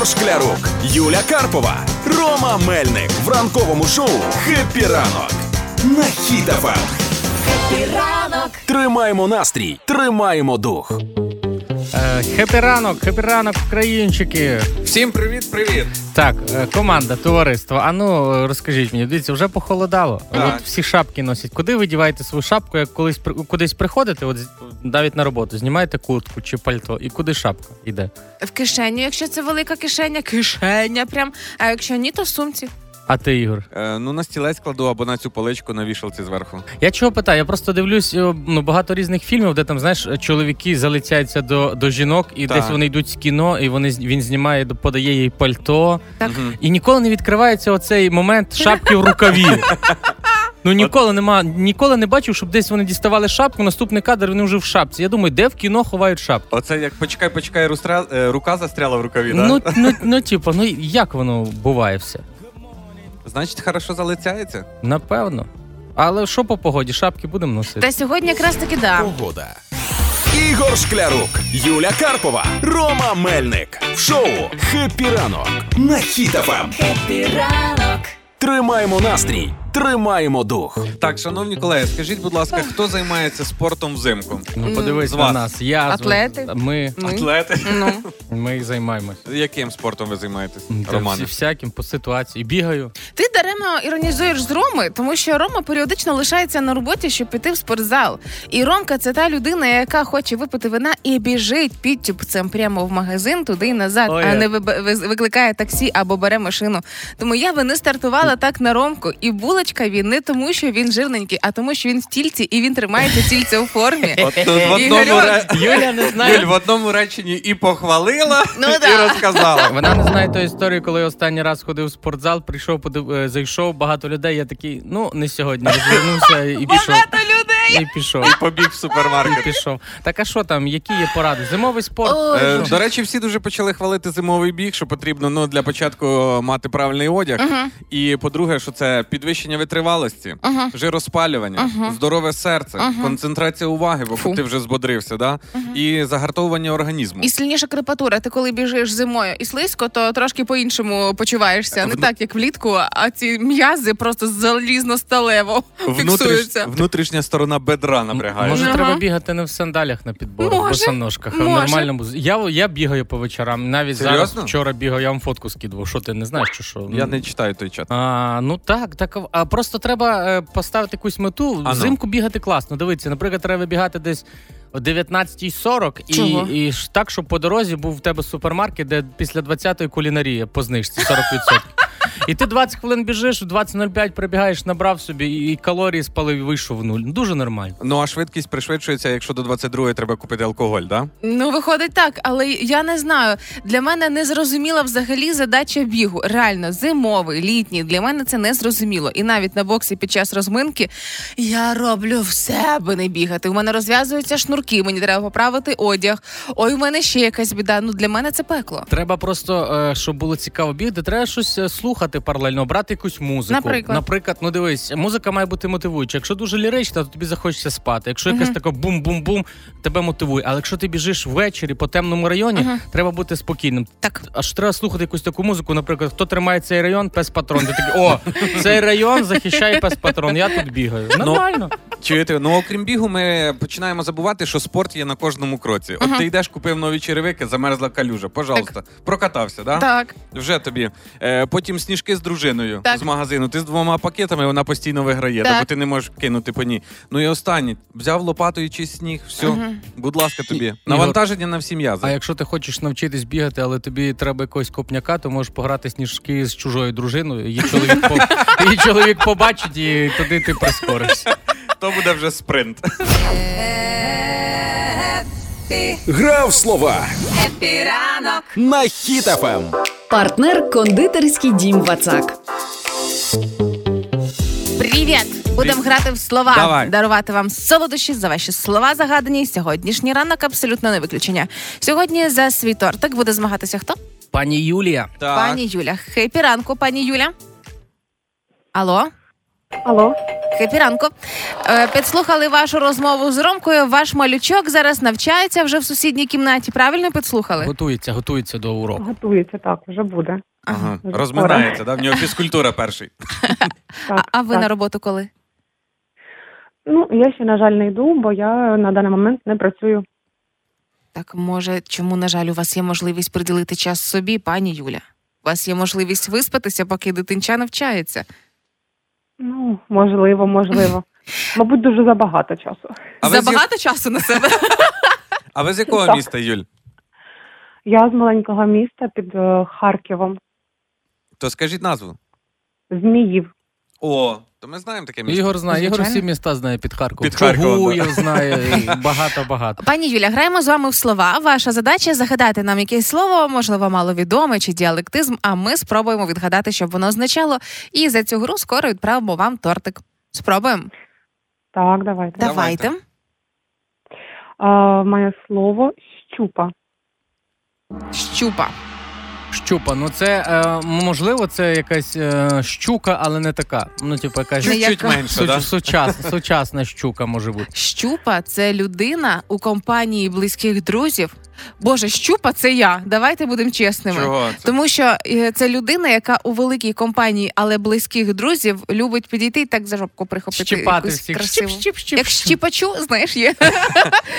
Ігор Шклярук, Юля Карпова, Рома Мельник в ранковому шоу «Хеппі ранок» на Хіт-ФМ. ранок. Тримаємо настрій, тримаємо дух. Хепі ранок, happy ранок, українчики. Всім привіт, привіт. Так, е, команда, товариство. А ну е, розкажіть мені, дивіться, вже похолодало. Так. От всі шапки носять. Куди ви діваєте свою шапку, як колись при- кудись приходите, от навіть на роботу, знімаєте куртку чи пальто, і куди шапка йде? В кишеню, якщо це велика кишеня, кишеня прям. А якщо ні, то в сумці. А ти, Ігор? Е, ну на стілець кладу або на цю поличку на вішалці зверху. Я чого питаю? Я просто дивлюсь е, ну, багато різних фільмів, де там, знаєш, чоловіки залицяються до, до жінок, і Так. десь вони йдуть з кіно, і вони з- він знімає, подає їй пальто. Так. І ніколи не відкривається оцей момент шапки в рукаві. Ну ніколи нема, ніколи не бачив, щоб десь вони діставали шапку, наступний кадр вони вже в шапці. Я думаю, де в кіно ховають шапку? Оце як почекай, почекай, рустря... е, рука застряла в рукаві, Ну, ну, ну, типу, ну як воно буває все? Значить, хорошо залицяється. Напевно. Але що по погоді? Шапки будемо носити. Та сьогодні якраз таки да. Погода. Ігор Шклярук, Юля Карпова, Рома Мельник в шоу «Хеппі ранок» на Хіт-ФМ. Тримаємо настрій, тримаємо дух. Так, шановні колеги, скажіть, будь ласка, хто займається спортом взимку? Ну подивись З на нас. Я, Атлети? Ми, Ми. Атлети. Ну. ми займаємось. Яким спортом ви займаєтесь, Та Романе? всі- всяким по ситуації. Бігаю. Ти даремно іронізуєш з Роми, тому що Рома періодично лишається на роботі, щоб піти в спортзал. І Ромка це та людина, яка хоче випити вина і біжить підтюпцем прямо в магазин туди і назад, Ой, а не виб- виз- викликає таксі або бере машину. Тому я би не стартувала так на Ромку. І булочка він не тому, що він жирненький, а тому, що він в тільці і він тримається тільце у формі. От тут в одному, ре... Юля не знає. Юль, в одному реченні і похвалила, Ну і да. розказала. Вона не знає тої історії, коли я останній раз ходив в спортзал, прийшов, подив... е, зайшов багато людей. Я такий, ну не сьогодні. Розвернувся і пішов. Багато людей. І пішов. І побіг в І супермаркет. пішов. Так а що там? Які є поради? Зимовий спорт. Ой. Е, до речі, всі дуже почали хвалити зимовий біг, що потрібно ну, для початку мати правильний одяг. І по-друге, що це підвищення витривалості, жироспалювання, здорове серце, концентрація уваги, бо Фу. ти вже збодрився, да? і загартовування організму. І сильніша крепатура. Ти коли біжиш зимою і слизько, то трошки по-іншому почуваєшся. Не Вну- так, як влітку, а ці м'язи просто залізно-сталево фіксуються. внутрішня сторона бедра напрягає. Може, Ага. треба бігати не в сандалях на підборах, в Може. босоножках, а в Може. нормальному. Я, я бігаю по вечорам. Навіть зараз Серйозно? вчора бігав, я вам фотку скидував. Що ти не знаєш, чи що? Я не читаю той чат. А, ну так, так. А просто треба е, поставити якусь мету. А ну. Взимку бігати класно. Дивіться, наприклад, треба бігати десь о 19.40 Чого? і, і ж так, щоб по дорозі був в тебе супермаркет, де після 20-ї кулінарія по знижці 40%. І ти 20 хвилин біжиш, в 20.05 прибігаєш, набрав собі і калорії спалив, і вийшов в нуль. Дуже нормально. Ну а швидкість пришвидшується, якщо до 22-ї треба купити алкоголь, да? Ну, виходить так, але я не знаю. Для мене не зрозуміла взагалі задача бігу. Реально, зимовий, літній. Для мене це не зрозуміло. І навіть на боксі під час розминки я роблю все, аби не бігати. У мене розв'язуються шнурки, мені треба поправити одяг. Ой, у мене ще якась біда. Ну для мене це пекло. Треба просто, е, щоб було цікаво бігти, треба щось е, слухати паралельно, брати якусь музику. Наприклад? Наприклад, ну дивись, музика має бути мотивуюча. Якщо дуже лірична, то тобі захочеться спати. Якщо якась така бум-бум-бум, тебе мотивує. Але якщо ти біжиш ввечері по темному районі, треба бути спокійним. Так. Аж треба слухати якусь таку музику, наприклад, хто тримає цей район, пес патрон. Ти такий, о, цей район захищає пес патрон. Я тут бігаю. Нормально. Чуєте, ну окрім бігу, ми починаємо забувати, що спорт є на кожному кроці. От ти йдеш, купив нові черевики, замерзла калюжа. Пожалуйста, прокатався, да? Так. Вже тобі. Е, потім сніжки з дружиною Так. з магазину. Ти з двома пакетами, вона постійно виграє, Так. бо ти не можеш кинути по ній. Ну і останнє, взяв лопатою чи сніг, все, будь ласка, тобі. Навантаження на всі м'язи. А якщо ти хочеш навчитись бігати, але тобі треба якогось копняка, то можеш пограти сніжки з чужою дружиною. Її чоловік, по... її чоловік побачить і туди ти прискоришся. То буде вже спринт. Грав слова на Хіт-ФМ. Партнер кондитерський дім Вацак. Привіт! Будемо грати в слова, Давай. дарувати вам солодощі за ваші слова загадані. Сьогоднішній ранок абсолютно не виключення. Сьогодні за свій тортик буде змагатися хто? Пані Юлія, Пані Юля. Happy ранку, пані Юля. Алло? Алло, Happy ранку. Е, Підслухали вашу розмову з Ромкою. Ваш малючок зараз навчається вже в сусідній кімнаті. Правильно підслухали? Готується, готується до уроку. Готується так, вже буде. Ага. Вже Розминається, да? в нього фізкультура перший. А, а ви так. на роботу коли? Ну, я ще, на жаль, не йду, бо я на даний момент не працюю. Так, може, чому, на жаль, у вас є можливість приділити час собі, пані Юля? У вас є можливість виспатися, поки дитинча навчається. Ну, можливо, можливо. Мабуть, дуже забагато часу. А ви, з, Забагато часу на себе. а ви з якого Так. міста, Юль? Я з маленького міста під е, Харковом, То скажіть назву. Зміїв. О, то ми знаємо таке місто. Ігор знає, Ігор всі міста знає під Харковом. Під Харковом, Чугуїв да. знає, багато-багато. Пані Юля, граємо з вами в слова. Ваша задача загадати нам якесь слово, можливо, маловідоме чи діалектизм, а ми спробуємо відгадати, щоб воно означало. І за цю гру скоро відправимо вам тортик. Спробуємо. Так, давайте. Давайте. Давайте. А, моє слово щупа. Щупа. Щупа, ну це е, можливо, це якась е, щука, але не така. Ну, типу, якась Не Чуть-чуть яка. менше, да? сучасна, сучасна щука може бути. Щупа це людина у компанії близьких друзів. Боже, щупа це я. Давайте будемо чесними. Чого? Це? Тому що е, це людина, яка у великій компанії, але близьких друзів любить підійти і так за жопку прихопити. Якусь всіх. красиву. Щіп, щіп, щіп, Як щіпачу, знаєш, є.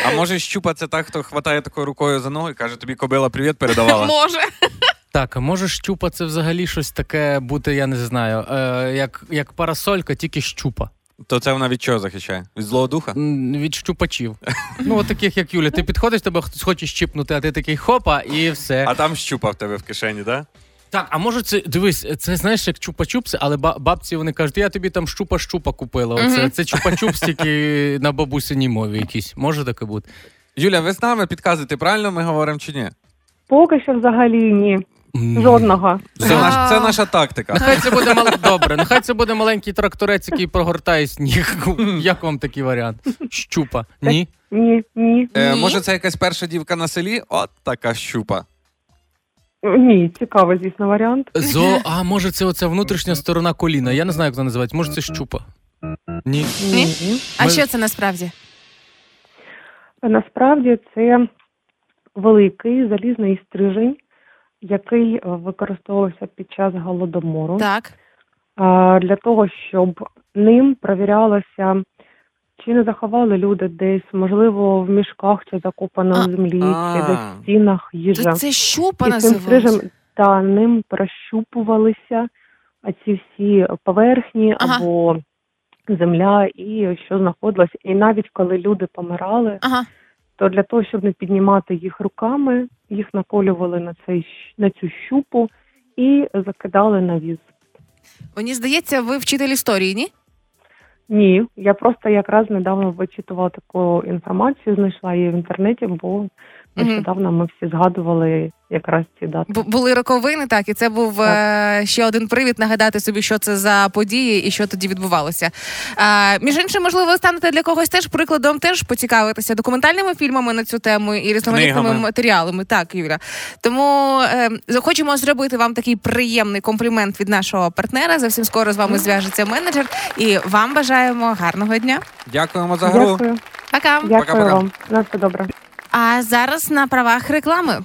А може щупа це так, хто хватає такою рукою за ногу і каже, тобі кобила привіт передавала. Може. Так, а може щупа це взагалі щось таке бути, я не знаю, е, як, як парасолька, тільки щупа. То це вона від чого захищає? Від злого духа? Від щупачів. Ну, от таких, як Юля. Ти підходиш, тебе хтось хоче щіпнути, а ти такий хопа, і все. А там щупа в тебе в кишені, так? Так, а може це дивись, це знаєш як чупа-чупси, але ба- бабці вони кажуть, я тобі там щупа-щупа купила. Оце це чупа-чупс тільки на бабусиній мові якісь. Може таке бути? Юля, ви з нами підказуєте, правильно ми говоримо чи ні? Поки що взагалі ні. Жодного. Це, наш, це наша тактика. Нехай це буде мал... добре. Нехай це буде маленький тракторець, який прогортає сніг. Як вам такий варіант? Щупа? Ні? Ні, ні. Е, може, це якась перша дівка на селі? От така щупа. Ні, цікавий, звісно, варіант. Зо, а може це оця внутрішня сторона коліна. Я не знаю, як це називається. Може, це щупа? Ні. Ні? А що це насправді? Насправді це великий залізний стрижень, який е, використовувався під час голодомору Так. а, для того, щоб ним провірялося, чи не заховали люди десь, можливо, в мішках чи закопано в землі, чи десь в стінах їжа. То це щупа І цим стрижем та ним прощупувалися ці всі поверхні Ага. або земля, і що знаходилось. І навіть коли люди помирали, Ага. То для того, щоб не піднімати їх руками, їх наколювали на цей на цю щупу і закидали на віз. Мені здається, ви вчитель історії, ні? Ні, я просто якраз недавно вичитувала таку інформацію, знайшла її в інтернеті, бо нещодавно ми всі згадували якраз ці дати. Бу- були роковини, так, і це був е, ще один привід нагадати собі, що це за події і що тоді відбувалося. Е, між іншим, можливо, ви станете для когось теж прикладом теж поцікавитися документальними фільмами на цю тему і різноманітними Книгами. матеріалами. Так, Юля. Тому е, хочемо зробити вам такий приємний комплімент від нашого партнера. Зовсім скоро з вами зв'яжеться менеджер. І вам бажаємо гарного дня. Дякуємо за гру. Дякую, Пока. дякую Пока-пока. вам. На все добре. А зараз на правах реклами.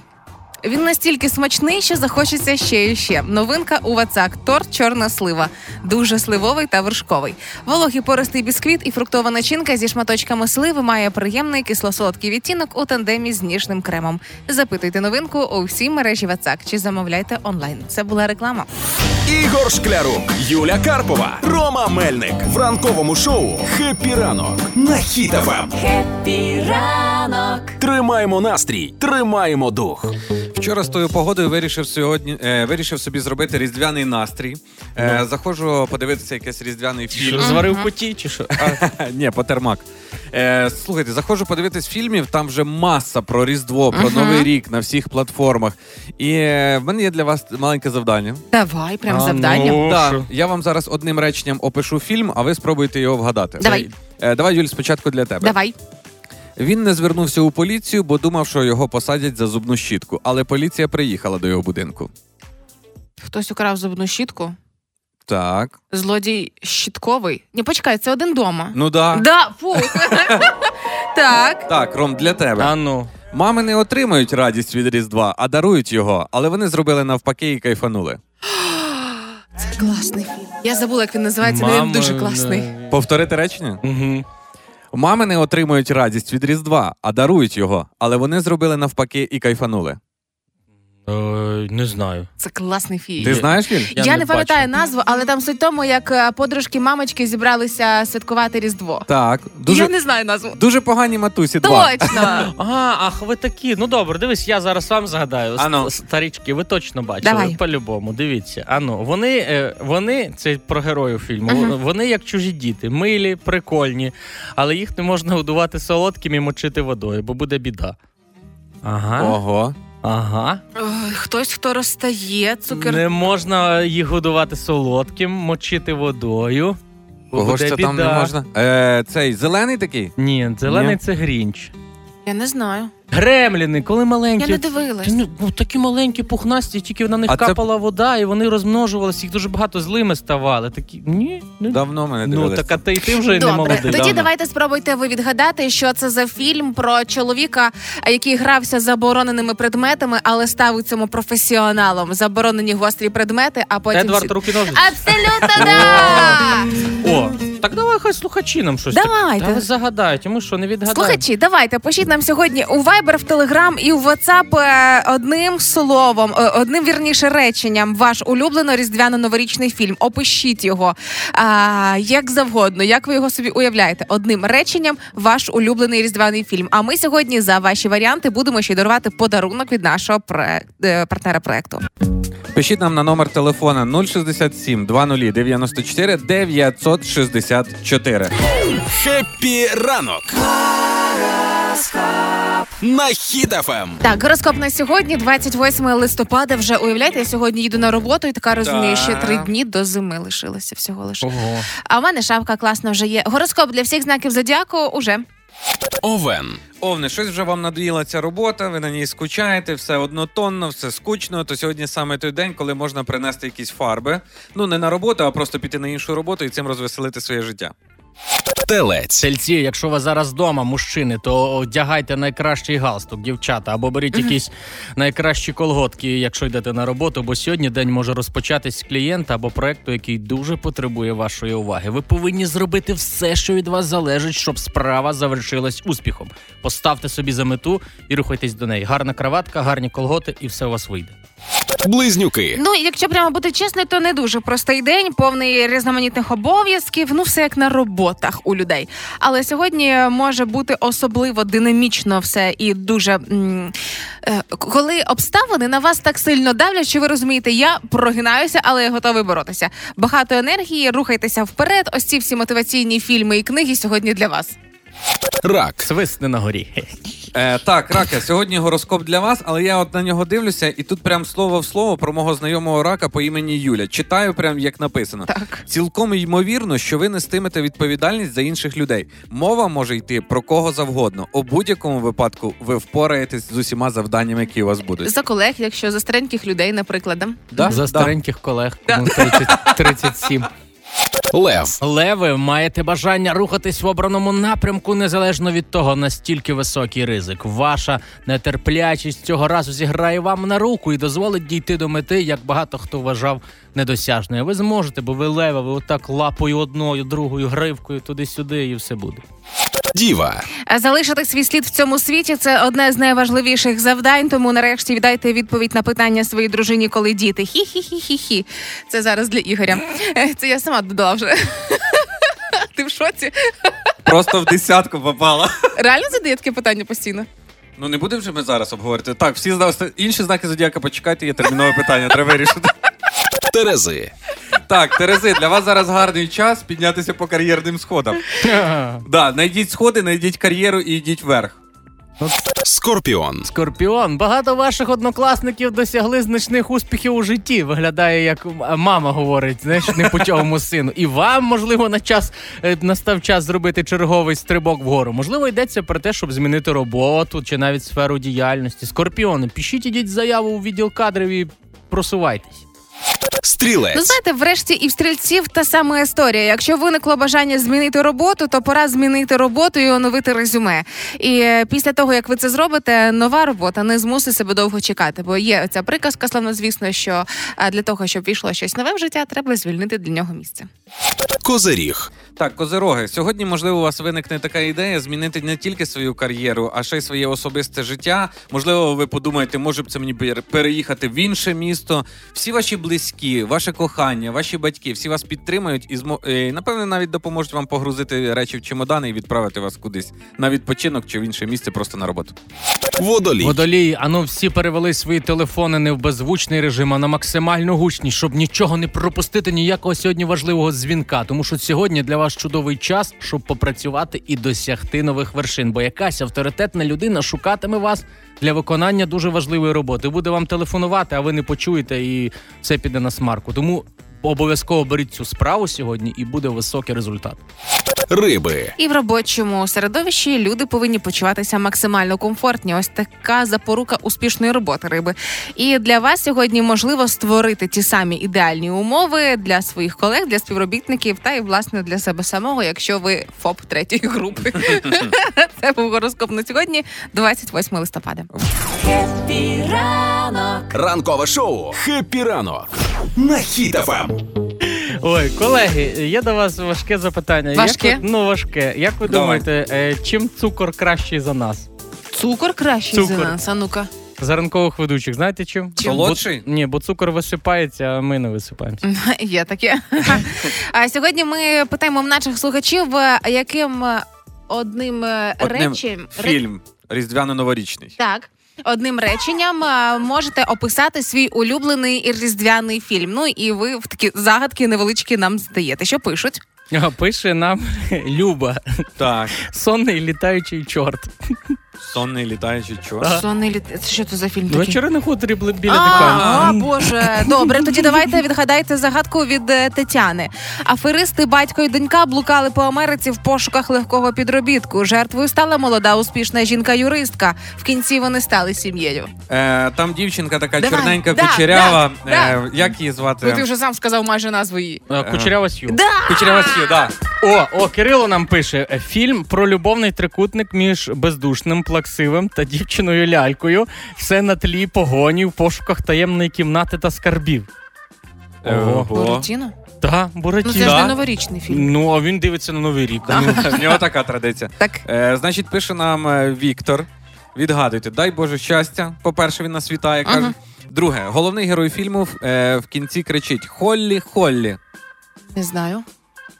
Він настільки смачний, що захочеться ще і ще. Новинка у Вацак торт чорна слива, дуже сливовий та вершковий. Вологий пористий бісквіт і фруктова начинка зі шматочками сливи має приємний кисло-солодкий відтінок у тандемі з ніжним кремом. Запитуйте новинку у всій мережі Вацак чи замовляйте онлайн. Це була реклама. Ігор Шклярук, Юля Карпова, Рома Мельник в ранковому шоу «Хеппі ранок» на Хіт-ФМ. Тримаємо настрій, тримаємо дух. Вчора з тою погодою вирішив сьогодні е, вирішив собі зробити різдвяний настрій. Е, заходжу подивитися якийсь різдвяний Що, фільм. зварив куті, чи що? Ні, потермак. Е, слухайте, заходжу подивитись фільмів, там вже маса про Різдво, про Новий рік на всіх платформах. І е, в мене є для вас маленьке завдання. Давай, прям А, завдання. ну. Що? я вам зараз одним реченням опишу фільм, а ви спробуйте його вгадати. Давай. Е, давай, Юль, спочатку для тебе. Давай. Він не звернувся у поліцію, бо думав, що його посадять за зубну щітку, але поліція приїхала до його будинку. Хтось украв зубну щітку. Так. Злодій щитковий. Ні, почекай, це один дома. Ну да. Да, фу. так. Так, Ром, для тебе. А ну. Мами не отримують радість від Різдва, а дарують його, але вони зробили навпаки і кайфанули. Це класний фільм. Я забула, як він називається, але він дуже класний. Повторити речення? Угу. Мами не отримують радість від Різдва, а дарують його, але вони зробили навпаки і кайфанули. Е, не знаю. Це класний фільм. Ти знаєш фільм? Я, Я не, не пам'ятаю бачив. назву, але там суть тому, як е, подружки мамочки зібралися святкувати Різдво. Так, дуже, Я не знаю назву. дуже погані матусі. Два. Точно. А, ах, ви такі. Ну добре, дивись, я зараз вам згадаю. Ану. Старічки, ви точно бачили. Давай. По-любому, дивіться. Ану, вони, е, вони, це про героїв фільму, Ага. вони як чужі діти, милі, прикольні, але їх не можна годувати солодким і мочити водою, бо буде біда. Ага. Ого. Ага. Ой, хтось, хто розстає, цукер. Не можна їх годувати солодким, мочити водою. Кого ж це там не можна? Е, цей зелений такий? Ні, зелений Ні? це грінч. Я не знаю. Гремліни, коли маленькі. Я не дивилась. Та ну, ну, такі маленькі, пухнасті, тільки на них А це- капала вода, і вони розмножувалися, їх дуже багато злими ставали. Такі ні, ну, Давно мене ну дивилися. так а ти, ти вже не Добре, молодий. тоді давно. давайте спробуйте ви відгадати, що це за фільм про чоловіка, який грався з забороненими предметами, але став у цьому професіоналом. Заборонені гострі предмети, а потім Едвард руки ножиці. Абсолютно да! О, так давай хай слухачі нам щось. Давайте. Та ви загадають, а ми що не відгадаємо? Слухачі, давайте пишіть нам сьогодні у Viber, в Telegram і у WhatsApp е, одним словом, е, одним вірніше реченням. Ваш улюблено різдвяно-новорічний фільм. Опишіть його а, як завгодно, як ви його собі уявляєте. Одним реченням ваш улюблений різдвяний фільм. А ми сьогодні за ваші варіанти будемо ще й дарувати подарунок від нашого проект, е, партнера проекту. Пишіть нам на номер телефона 067 20 94 964. Хеппі ранок. На Ем. Так, гороскоп на сьогодні, 28 листопада. Вже уявляєте, я сьогодні їду на роботу і така розумію, ще три дні до зими лишилося всього лише. Ого. А в мене шапка класна вже є. Гороскоп для всіх знаків зодіаку уже. Овен. Овне, щось вже вам надоїла ця робота, ви на ній скучаєте, все однотонно, все скучно. То сьогодні саме той день, коли можна принести якісь фарби. Ну не на роботу, а просто піти на іншу роботу і цим розвеселити своє життя. Телець. Тельці, якщо ви зараз вдома, мужчини, то одягайте найкращий галстук, дівчата, або беріть якісь найкращі колготки, якщо йдете на роботу, бо сьогодні день може розпочатись з клієнта або проекту, який дуже потребує вашої уваги. Ви повинні зробити все, що від вас залежить, щоб справа завершилась успіхом. Поставте собі за мету і рухайтесь до неї. Гарна краватка, гарні колготи, і все у вас вийде. Близнюки. Ну, якщо прямо бути чесною, то не дуже простий день, повний різноманітних обов'язків. Ну, все як на роботах у людей. Але сьогодні може бути особливо динамічно все і дуже. м, е, коли обставини на вас так сильно давлять, що ви розумієте, я прогинаюся, але я готовий боротися. Багато енергії, рухайтеся вперед. Ось ці всі мотиваційні фільми і книги сьогодні для вас. Рак. Свисни на горі. Е, так, рака, сьогодні гороскоп для вас, але я от на нього дивлюся, і тут прям слово в слово про мого знайомого рака по імені Юля. Читаю прям як написано. Так. Цілком ймовірно, що ви нестимете відповідальність за інших людей. Мова може йти про кого завгодно. У будь-якому випадку ви впораєтесь з усіма завданнями, які у вас будуть. За колег, якщо за стареньких людей, наприклад. да? За Да. стареньких колег. кому 30, 37. Лев. Леви, маєте бажання рухатись в обраному напрямку незалежно від того, настільки високий ризик. Ваша нетерплячість цього разу зіграє вам на руку і дозволить дійти до мети, як багато хто вважав недосяжною. Ви зможете, бо ви лева, ви отак лапою одною, другою, гривкою туди-сюди, і все буде. Діва. Залишити свій слід в цьому світі це одне з найважливіших завдань. Тому нарешті віддайте відповідь на питання своїй дружині, коли діти. Хі-хі-хі-хі-хі. Це зараз для Ігоря. Це я сама додала вже. Ти в шоці? Просто в десятку попала. Реально задає таке питання постійно? Ну не будемо вже ми зараз обговорити. Так, всі зна- інші знаки зодіака почекайте, є термінове питання, треба вирішити. Терези. Так, Терези, для вас зараз гарний час піднятися по кар'єрним сходам. Да, найдіть сходи, найдіть кар'єру і йдіть вверх. Скорпіон. Скорпіон, багато ваших однокласників досягли значних успіхів у житті. Виглядає, як мама говорить, знаєш, непутьовому сину. І вам, можливо, на час е, настав час зробити черговий стрибок вгору. Можливо, йдеться про те, щоб змінити роботу чи навіть сферу діяльності. Скорпіони, пишіть ідіть заяву у відділ кадрів і просувайтесь. Стрілець. Ну, знаєте, врешті і в стрільців та сама історія. Якщо виникло бажання змінити роботу, то пора змінити роботу і оновити резюме. І е, після того, як ви це зробите, нова робота не змусить себе довго чекати. Бо є ця приказка, славнозвісно, що е, для того, щоб війшло щось нове в життя, треба звільнити для нього місце. Козиріг. Так, козироги, сьогодні можливо у вас виникне така ідея змінити не тільки свою кар'єру, а ще й своє особисте життя. Можливо, ви подумаєте, може б це мені переїхати в інше місто. Всі ваші близькі, ваше кохання, ваші батьки, всі вас підтримують і змо... е, напевне навіть допоможуть вам погрузити речі в чемодани і відправити вас кудись на відпочинок чи в інше місце, просто на роботу. Водолій. Водолії, ану всі перевели свої телефони не в беззвучний режим, а на максимальну гучність, щоб нічого не пропустити, ніякого сьогодні важливого дзвінка. Тому що сьогодні для вас чудовий час, щоб попрацювати і досягти нових вершин. Бо якась авторитетна людина шукатиме вас для виконання дуже важливої роботи. Буде вам телефонувати, а ви не почуєте, і все піде на смарку. Тому обов'язково беріть цю справу сьогодні, і буде високий результат. Риби. І в робочому середовищі люди повинні почуватися максимально комфортні. Ось така запорука успішної роботи риби. І для вас сьогодні можливо створити ті самі ідеальні умови для своїх колег, для співробітників та і власне для себе самого, якщо ви ФОП третьої групи. Це був гороскоп на сьогодні, 28 листопада. Ранкове шоу. Хеппі ранок. На Ем. Ой, колеги, є до вас важке запитання. Важке? Як ви, ну важке. Як ви Давай. думаєте, е, чим цукор кращий за нас? Цукор кращий Цукор. за нас. А ну-ка. За ранкових ведучих, знаєте чим? Чим? Солодший? Бо, ні, бо цукор висипається, а ми не висипаємося. Є таке. А сьогодні ми питаємо в наших слухачів, е, яким е, одним е, Одним речем Фільм різдвяно-новорічний. Так. Одним реченням можете описати свій улюблений різдвяний фільм. Ну і ви в такі загадки невеличкі нам здаєте. Що пишуть? Пише нам Люба, Так, сонний літаючий чорт. Сонний літаючий чорт. А. Сонний літ... Це Що це за фільм такий? Вечори на хуторі бли- біля А, боже, добре. Тоді давайте відгадайте загадку від е, Тетяни. Аферисти, батько і донька блукали по Америці в пошуках легкого підробітку. Жертвою стала молода успішна жінка-юристка. В кінці вони стали сім'єю. Е, там дівчинка така Давай. чорненька, Да, кучерява. да, Е, як її звати? Ну ти вже сам сказав майже назву її. Е, Кучерява Сью. Кучерява Сью, да. О, о, Кирило нам пише е, фільм про любовний трикутник між бездушним, плаксивим та дівчиною лялькою. Все на тлі погоні в пошуках таємної кімнати та скарбів. Ого. Буратіно? Та, Ну це ж не новорічний фільм. Ну, а він дивиться на новий рік. В нього така традиція. Так. Е, значить, пише нам е, Віктор. Відгадуйте, дай Боже щастя. По-перше, він нас вітає, каже. Ага. Друге, головний герой фільму е, в кінці кричить: Холлі, Холлі. Не знаю.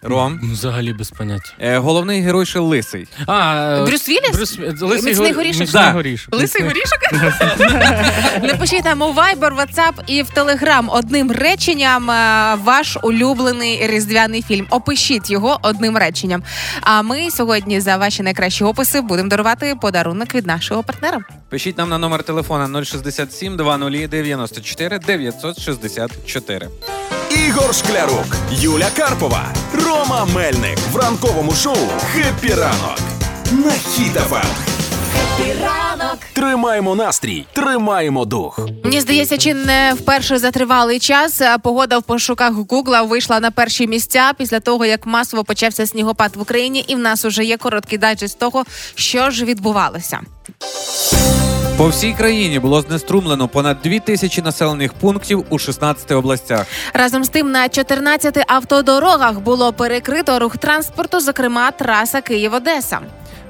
Ром. ну, взагалі без поняття. Е, головний герой ще лисий. А, е, Брюс Вілліс? Брюс, лисий Міцний го- горішок? Міцний Да. горішок. Лисий горішок? Напишіть нам у Viber, WhatsApp і в Telegram одним реченням е, ваш улюблений різдвяний фільм. Опишіть його одним реченням. А ми сьогодні за ваші найкращі описи будемо дарувати подарунок від нашого партнера. Пишіть нам на номер телефона 067 20 94 964. Ігор Шклярук, Юля Карпова, Рома Мельник в ранковому шоу Хеппі ранок. На Хіт-ФМ. Тримаємо настрій, тримаємо дух. Мені здається, чи не вперше за тривалий час е, погода в пошуках Гугла вийшла на перші місця після того, як масово почався снігопад в Україні, і в нас уже є короткий дайджест того, що ж відбувалося. По всій країні було знеструмлено понад 2 тисячі населених пунктів у 16 областях. Разом з тим на 14 автодорогах було перекрито рух транспорту, зокрема траса Київ-Одеса.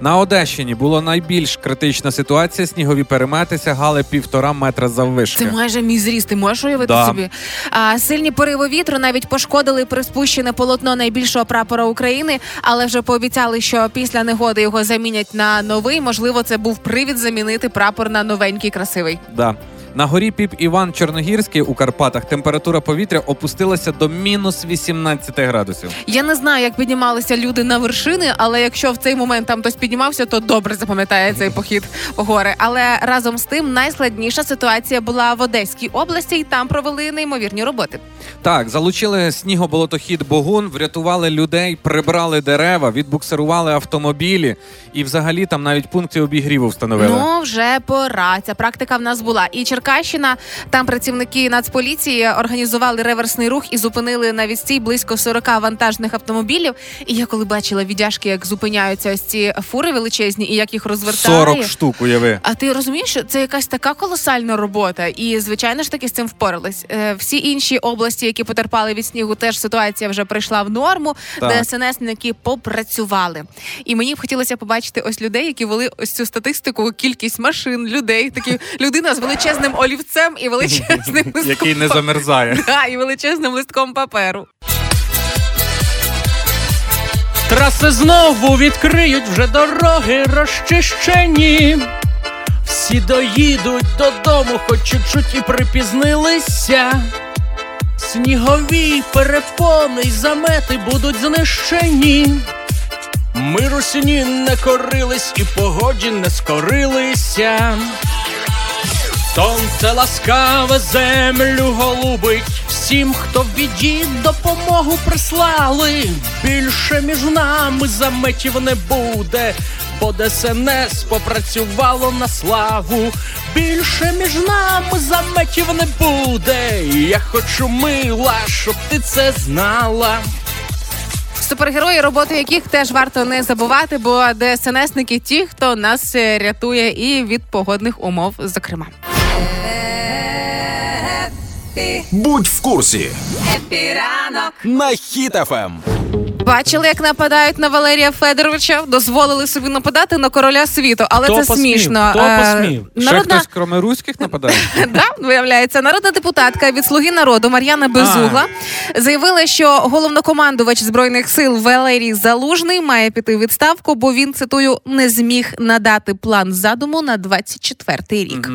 На Одещині було найбільш критична ситуація. Снігові перемети сягали півтора метра заввишки. Це майже мій зріст. Ти можеш уявити Да. собі? А, сильні пориви вітру навіть пошкодили приспущене полотно найбільшого прапора України, але вже пообіцяли, що після негоди його замінять на новий. Можливо, це був привід замінити прапор на новенький красивий. Да. На горі Піп Іван Чорногірський у Карпатах температура повітря опустилася до мінус 18 градусів. Я не знаю, як піднімалися люди на вершини, але якщо в цей момент там хтось піднімався, то добре запам'ятає цей похід по гори. Але разом з тим найскладніша ситуація була в Одеській області, і там провели неймовірні роботи. Так, залучили снігоболотохід Богун, врятували людей, прибрали дерева, відбуксирували автомобілі, і взагалі там навіть пункти обігріву встановили. Ну вже пора. Ця практика в нас була. І Черкащина. Там працівники нацполіції організували реверсний рух і зупинили на відстій близько 40 вантажних автомобілів. І я коли бачила віддяжки, як зупиняються ось ці фури величезні і як їх розвертає. 40 штук, уяви. А ти розумієш, це якась така колосальна робота, і звичайно ж таки з цим впорались. Е, Всі інші області, які потерпали від снігу, теж ситуація вже прийшла в норму, Так. де СНСники попрацювали. І мені б хотілося побачити ось людей, які вели ось цю статистику, кількість машин, людей. Такі людина з величезним олівцем і величезним листком Який не замерзає. Да, і величезним листком паперу. Траси знову відкриють вже дороги розчищені. Всі доїдуть додому, хоч чуть-чуть і припізнилися. Снігові перепони й замети будуть знищені. Ми русіні не корились і погоді не скорилися. Сонце ласкаве землю голубить всім, хто в біді допомогу прислали. Більше між нами заметів не буде, бо ДСНС попрацювало на славу. Більше між нами заметів не буде. Я хочу мила, щоб ти це знала. Супергерої, роботу яких теж варто не забувати, бо ДСНСники ті, хто нас е, рятує і від погодних умов, зокрема. Будь в курсі. На Хіт-ФМ. Бачили, як нападають на Валерія Федоровича, дозволили собі нападати на короля світу, але Хто це посмів? смішно. Хто Е, посмів? Ще Народна хтось, кроме руських, нападає? да, виявляється, народна депутатка від Слуги народу Мар'яна Безугла заявила, що головнокомандувач збройних сил Валерій Залужний має піти у відставку, бо він цитую не зміг надати план задуму на 24-й рік.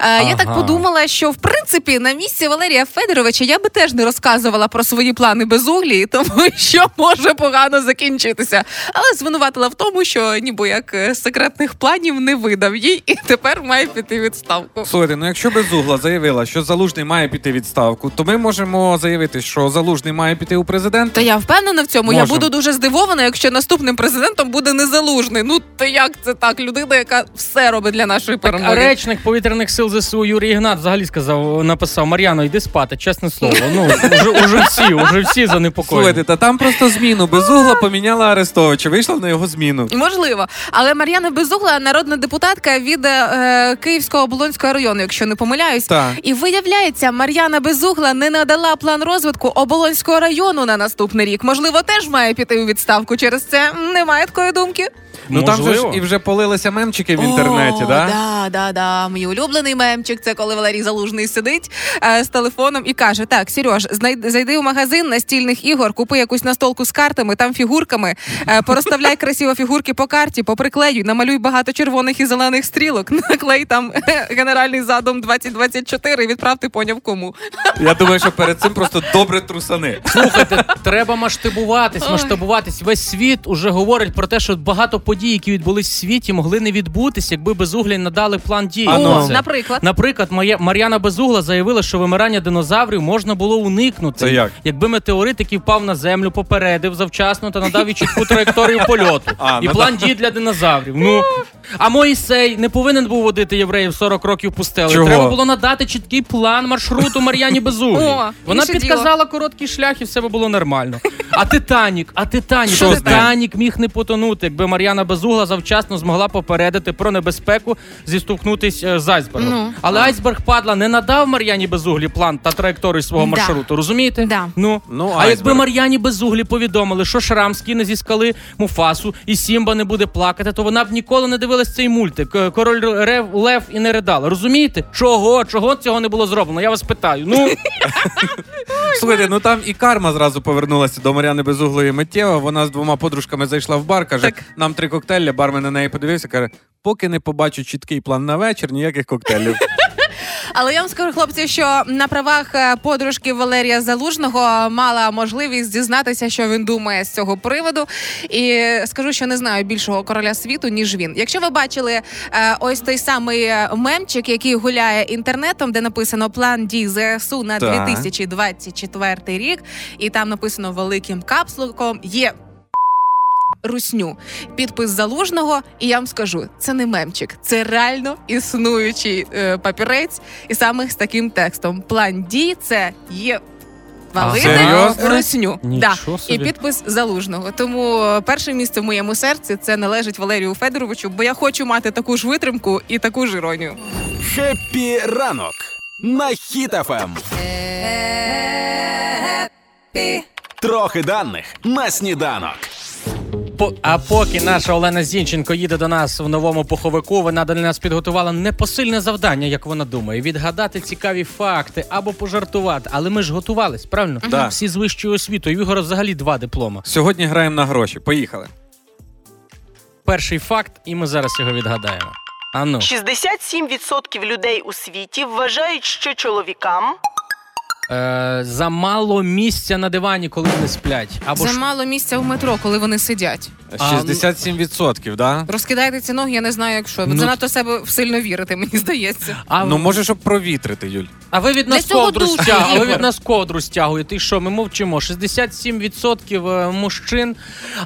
Е, Я так Ага. подумала, що в принципі на місці Валерія Федоровича я би теж не розказувала про свої плани безуглі, тому що може погано закінчитися. Але звинуватила в тому, що ніби як е, секретних планів не видав їй, і тепер має піти відставку. Слухайте, ну якщо безугла заявила, що залужний має піти відставку, то ми можемо заявити, що залужний має піти у президенти. То я впевнена в цьому. Я буду дуже здивована, якщо наступним президентом буде незалужний. Ну то як це так? Людина, яка все робить для нашої Так, перемоги. речник повітряних сил ЗСУ Юрій Ігнат взагалі сказав, написав Мар'яно, йди спати, чесне слово. Ну уже, уже всі, уже всі занепокоєні. Слухайте, та там просто зміну. Безугла поміняла Арестовича, вийшла на його зміну. Можливо, але Мар'яна Безугла народна депутатка від е, Київського оболонського району, якщо не помиляюсь. Так. І виявляється, Мар'яна Безугла не надала план розвитку оболонського району на наступний рік. Можливо, теж має піти у відставку. Через це немає такої думки. Ну там же ж Можливо. і вже полилися мемчики в інтернеті, О, да? Да, да, да. Мій улюблений мемчик. Це коли Валерій Залужний сидить е, з телефоном і каже: Так, Сереж, знай- зайди в магазин настільних ігор, купи якусь настолку з картами, там фігурками, е, порозставляй красиво фігурки по карті, поприклеюй, намалюй багато червоних і зелених стрілок, наклей там е, генеральний задум 2024 і відправ ти поняв кому. Я думаю, що перед цим просто добре трусани. Слухайте, треба масштабуватись, Ой. масштабуватись. Весь світ уже говорить про те, що багато подій, які відбулись в світі, могли не відбутися, якби безуглі надали план дій. Ну. на наприклад. Наприклад, моя Мар'яна Безугла заявила, що вимирання динозаврів можна було уникнути, Це як? якби метеорит, який впав на землю, попередив завчасно та надав їй чітку траєкторію польоту. А, і надав. план дій для динозаврів. Ну а Моїсей не повинен був водити євреїв 40 років пустелею. Чого? Треба було надати чіткий план маршруту Мар'яні Безуглі. Вона підказала короткий шлях, і все би було нормально. А Титанік, а Титанік, Що? Титанік міг не потонути, якби Мар'яна Безугла завчасно змогла попередити про небезпеку зіштовхнутись е, з айсбергом. Ну. Але айсберг падла не надав Мар'яні Безуглі план та траєкторію свого Да. маршруту. Розумієте? Да. Ну, Ну, а якби. Мар'яні Безуглі повідомили, що Шрам скине зі скали Муфасу і Сімба не буде плакати, то вона б ніколи не дивилась цей мультик. Е, Король Рев Лев і не ридала. Розумієте? Чого? Чого цього не було зроблено? Я вас питаю. Ну Слухайте, ну там і карма зразу повернулася до Мар'яни Безуглої миттєво. Вона з двома подружками зайшла в бар, каже, нам три коктейлі, бармен на неї подивився, каже, поки не побачу чіткий план на вечір, ніяких коктейлів. Але я вам скажу, хлопці, що на правах е, подружки Валерія Залужного мала можливість дізнатися, що він думає з цього приводу. І скажу, що не знаю більшого короля світу, ніж він. Якщо ви бачили е, ось той самий е, мемчик, який гуляє інтернетом, де написано план дій ЗСУ на Так. 2024 рік, і там написано великим капслуком є. Русню. Підпис залужного, і я вам скажу, це не мемчик, це реально існуючий е, папірець, і саме з таким текстом. План дій це є. Валити русню. Да. І підпис залужного. Тому е, перше місце в моєму серці це належить Валерію Федоровичу, бо я хочу мати таку ж витримку і таку ж іронію. Хеппі ранок на Хіт-ФМ. Трохи даних на сніданок. По- а поки наша Олена Зінченко їде до нас в новому пуховику, вона для нас підготувала непосильне завдання, як вона думає, відгадати цікаві факти або пожартувати. Але ми ж готувались, правильно? Да. Всі з вищою освітою. В Ігора взагалі два диплома. Сьогодні граємо на гроші. Поїхали. Перший факт, і ми зараз його відгадаємо. Ану. 67% людей у світі вважають, що чоловікам Е, замало місця на дивані, коли вони сплять. Або ж Замало місця в метро, коли вони сидять. А, 67%, да? Розкидайте ці ноги, я не знаю, як що. Ви Ну, занадто себе сильно вірите, мені здається. а, Ну, може, щоб провітрити, Юль. а ви від Для нас цього ковдру стягуєте. А ви Ігор. від нас ковдру стягуєте. І що? Ми мовчимо. 67% е, мужчин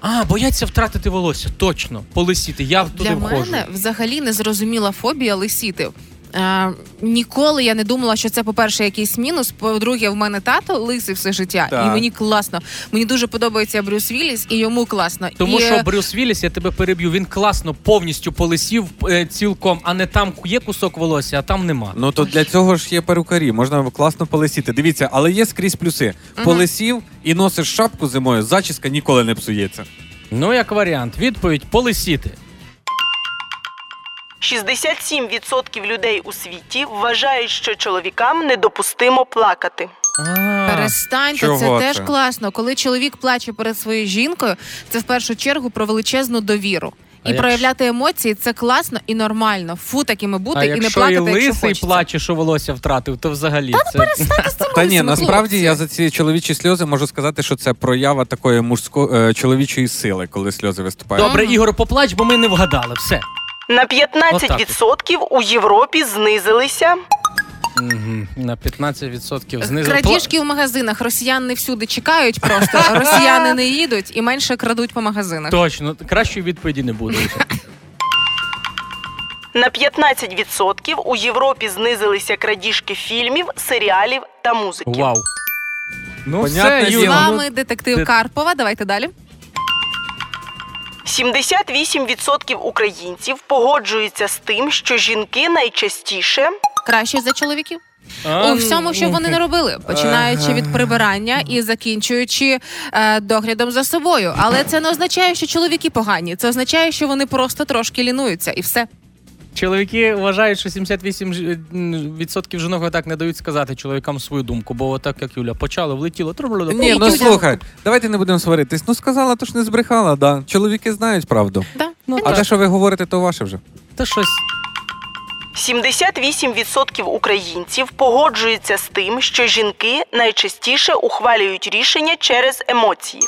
а, бояться втратити волосся. Точно, полисіти. Я туди Для входжу. мене взагалі незрозуміла фобія лисіти. Е, ніколи я не думала, що це, по-перше, якийсь мінус. По-друге, в мене тато лисий все життя, Так. і мені класно. Мені дуже подобається Брюс Вілліс, і йому класно. Тому і, що е, Брюс Вілліс, я тебе переб'ю, він класно повністю полисів е, цілком, а не там є кусок волосся, а там нема. Ну то для цього ж є перукарі, можна класно полисіти. Дивіться, але є скрізь плюси. Полисів і носиш шапку зимою, зачіска ніколи не псується. Ну, як варіант, відповідь полисіти. 67% людей у світі вважають, що чоловікам недопустимо плакати. А, Перестаньте, Чого це теж це? класно. Коли чоловік плаче перед своєю жінкою, це в першу чергу про величезну довіру. А І якщо- проявляти емоції це класно і нормально. Фу такими бути а і не якщо плакати, і якщо лисий хочеться. плаче, що волосся втратив, то взагалі це... Та ні, насправді я за ці чоловічі сльози можу сказати, що це проява такої мужсько е, чоловічої сили, коли сльози виступають. Добре, Ігор, поплач, бо ми не вгадали. Все. На 15% у Європі знизилися. На 15% знизили. Крадіжки в магазинах. Росіян не всюди чекають просто. Росіяни не їдуть і менше крадуть по магазинах. Точно, кращої відповіді не буде. на 15% у Європі знизилися крадіжки фільмів, серіалів та музики. Вау. Ну, Понятне все, З діло. Вами детектив ти- Карпова. Давайте далі. 78% українців погоджуються з тим, що жінки найчастіше Краще за чоловіків. А, У всьому, що вони не робили, починаючи від прибирання і закінчуючи е, доглядом за собою. Але це не означає, що чоловіки погані. Це означає, що вони просто трошки лінуються, і все. Чоловіки вважають, що 78% жінок так не дають сказати чоловікам свою думку, бо отак, як Юля, почали, влетіло. Ні, ну слухай, давайте не будемо сваритись. Ну сказала, то ж не збрехала, да. Чоловіки знають правду. Да. Ну, А те, що ви говорите, то ваше вже. Та щось. 78% українців погоджуються з тим, що жінки найчастіше ухвалюють рішення через емоції.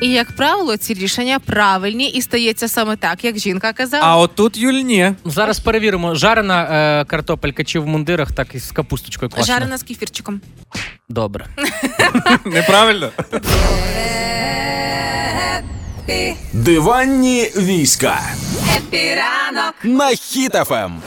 І як правило, ці рішення правильні і стається саме так, як жінка казала. А отут Юль ні. Зараз перевіримо, жарена е, картопелька чи в мундирах, так і з капусточкою класно. Жарена з кефірчиком. Добре. Неправильно? Диванні війська. На Хіт-ФМ.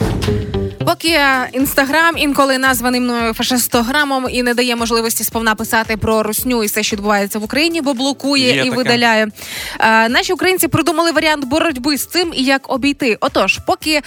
Поки інстаграм інколи названий мною фашистограмом і не дає можливості сповна писати про русню і все, що відбувається в Україні, бо блокує Є і таке. видаляє. Е, наші українці придумали варіант боротьби з цим і як обійти. Отож, поки е,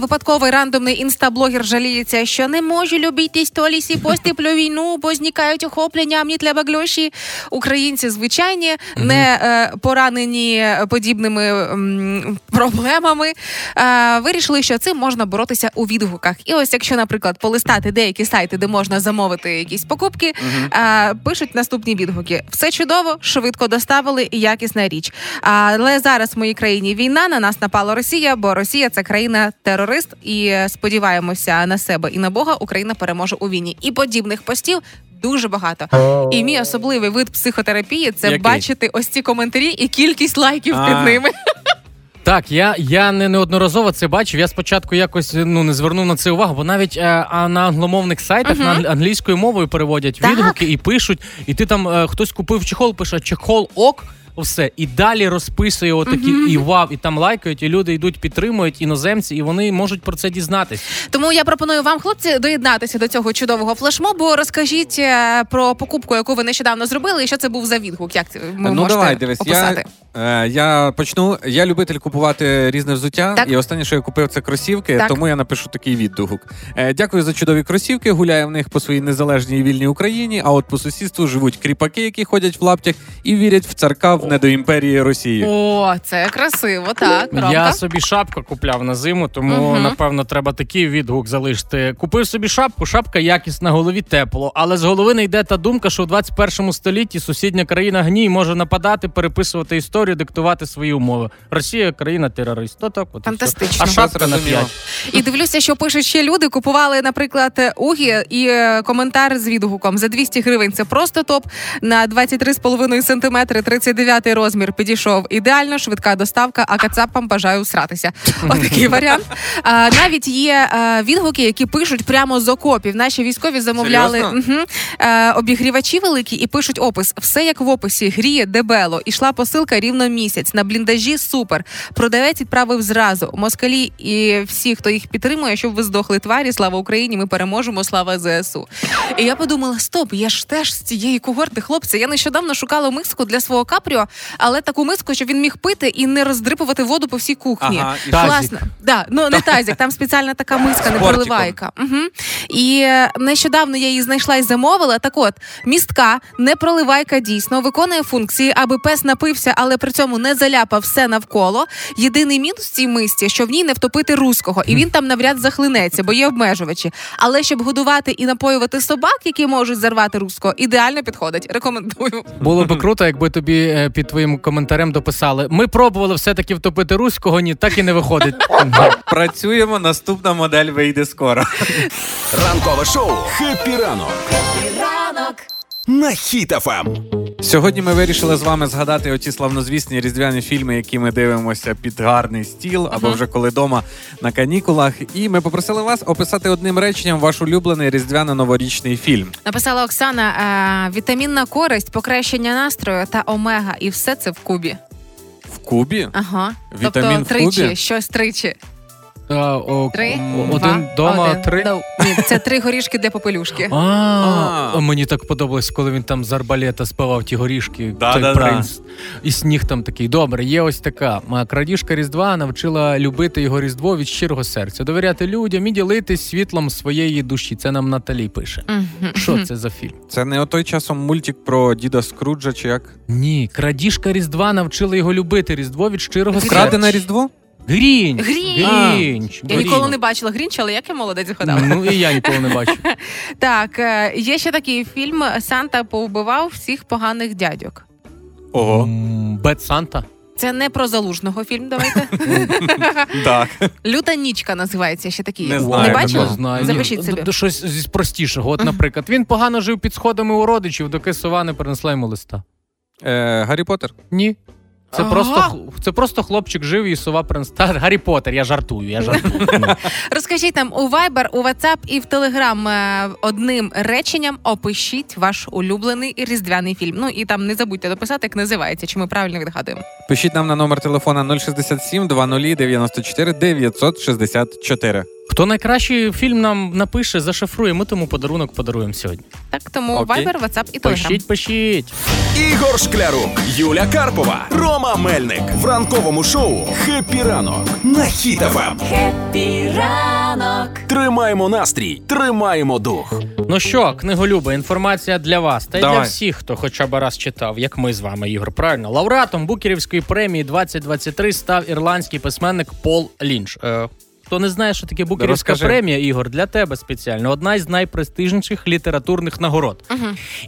випадковий рандомний інстаблогер жаліється, що не можу любити столісі постіплю війну, бо зникають охоплення, а мені треба гльоші. Українці звичайні, не е, поранені подібними м, проблемами. Е, вирішили, що цим можна боротися у відгуках. І ось, якщо, наприклад, полистати деякі сайти, де можна замовити якісь покупки, е, пишуть наступні відгуки: все чудово, швидко доставили і якісна річ. Але зараз в моїй країні війна на нас напала Росія, бо Росія це країна терорист, і е, сподіваємося на себе і на Бога. Україна переможе у війні. І подібних постів. Дуже багато. І мій особливий вид психотерапії це Який? бачити ось ці коментарі і кількість лайків А. під ними. Так, я, я не неодноразово це бачив. Я спочатку якось ну не звернув на це увагу, бо навіть е, а на англомовних сайтах на англійською мовою переводять Так. відгуки і пишуть. І ти там е, хтось купив чехол, пише чехол ок. Все. І далі розписує отакі і вау, і там лайкають, і люди йдуть, підтримують іноземці, і вони можуть про це дізнатись. Тому я пропоную вам, хлопці, доєднатися до цього чудового флешмобу. Розкажіть е, про покупку, яку ви нещодавно зробили, і що це був за відгук. Як це ви ну можете давай, дивись, описати? я, е, я почну. Я любитель купувати різне взуття, Так. і останнє, що я купив, це кросівки, Так. тому я напишу такий відгук. Е, дякую за чудові кросівки. Гуляю в них по своїй незалежній вільній Україні. А от по сусідству живуть кріпаки, які ходять в лаптях і вірять в царка в недоімперії Росії. О, це красиво, так. Ромка? Я собі шапку купляв на зиму, тому Мгм. напевно треба такий відгук залишити. Купив собі шапку, шапка якісна, голові тепло. Але з голови не йде та думка, що в 21 столітті сусідня країна гній може нападати, переписувати історію, диктувати свої умови. Росія країна терорист. То так, от. Фантастично. А шапка на Зрозуміло. 5. І дивлюся, що пишуть ще люди. Купували, наприклад, угі і е, коментар з відгуком за 200 гривень. Це просто топ на 23,5 сантиметри, 39 розмір. Підійшов ідеально, швидка доставка. А кацапам бажаю сратися. Отакий варіант. А, навіть є е, відгуки, які пишуть прямо з окопів. Наші військові замовляли? Мгм. Е, обігрівачі великі і пишуть опис. Все як в описі. Гріє дебело. Ішла посилка рівно місяць. На бліндажі супер. Продавець відправив зразу. Москалі і всі, хто їх підтримує, щоб ви здохли тварі. Слава Україні! Ми переможемо. Слава ЗСУ. І я подумала: стоп, я ж теж з цієї когорти хлопця. Я нещодавно шукала миску для свого капріо, але таку миску, щоб він міг пити і не роздрипувати воду по всій кухні. Ага, і Тазик. Класно. Да, ну не тазик, там спеціальна така миска, не бортиком. проливайка. Угу. І е, нещодавно я її знайшла і замовила. Так от, містка, не проливайка дійсно виконує функції, аби пес напився, але при цьому не заляпав все навколо. Єдиний мінус в цій мисці, що в ній не втопити руського, і він там навряд захлинеться, бо є обмежувачі. Але щоб годувати і напоювати собак, які можуть зарвати руського, ідеально підходить. Рекомендую. Було би круто, якби тобі е, під твоїм коментарем дописали. Ми пробували все-таки втопити руського, ні, так і не виходить. Працюємо. Наступна модель вийде скоро. Ранкове шоу «Хеппі ранок» на Хіт-ФМ. Сьогодні ми вирішили з вами згадати оті славнозвісні різдвяні фільми, які ми дивимося під гарний стіл або вже коли дома на канікулах. І ми попросили вас описати одним реченням ваш улюблений різдвяно-новорічний фільм. Написала Оксана: е, вітамінна користь, покращення настрою та омега, і все це в кубі. В Кубі? Ага. Вітамін в тобто тричі, кубі? щось тричі. А, о, Три, м, два, дома, один. три. Ні, це три горішки для попелюшки. А, А. мені так подобалось, коли він там з арбалета спивав ті горішки, Да, той да, да. І сніг там такий. Добре, є ось така. Крадіжка Різдва навчила любити його Різдво від щирого серця, довіряти людям і ділитись світлом своєї душі. Це нам Наталі пише. Що це за фільм? Це не отой часом мультик про діда Скруджа чи як? Ні, крадіжка Різдва навчила його любити Різдво від щирого серця. Крадене Різдво? Грінч! Грінч! Грінч! Я ніколи не бачила Грінча, але як я молодець згадала. Ну і я ніколи не бачу. Так, е, є ще такий фільм Санта повбивав всіх поганих дядьок. Ого. М, Бет Санта. Це не про залужного фільм, давайте. Так. Люта нічка називається ще такий. Не знаю, Не не бачила? знаю. Запишіть собі. д- Щось зі простішого. От, наприклад, він погано жив під сходами у родичів, доки сова не принесла йому листа. Е, Гаррі Поттер. Ні. Це Ага. просто це просто хлопчик жив і сова принесла. Та, Гаррі Поттер, я жартую, я жартую. Розкажіть нам у Viber, у WhatsApp і в Telegram е, одним реченням опишіть ваш улюблений різдвяний фільм. Ну і там не забудьте дописати, як називається, чи ми правильно відгадуємо. Пишіть нам на номер телефона 067 20 94 964. Хто найкращий фільм нам напише, зашифрує, ми тому подарунок подаруємо сьогодні. Так, тому Окей. Viber, WhatsApp і Telegram. Пишіть, пишіть. Ігор Шклярук, Юля Карпова, Рома Мельник в ранковому шоу «Хеппі ранок» на Хіт-ФМ. Тримаємо настрій, тримаємо дух. Ну що, книголюба, інформація для вас та й для всіх, хто хоча б раз читав, як ми з вами, Ігор. Правильно, лауреатом Букерівської премії 2023 став ірландський письменник Пол Лінч. Е, Хто не знає, що таке Букерівська Розкажи. премія, Ігор, для тебе спеціально одна із найпрестижніших літературних нагород.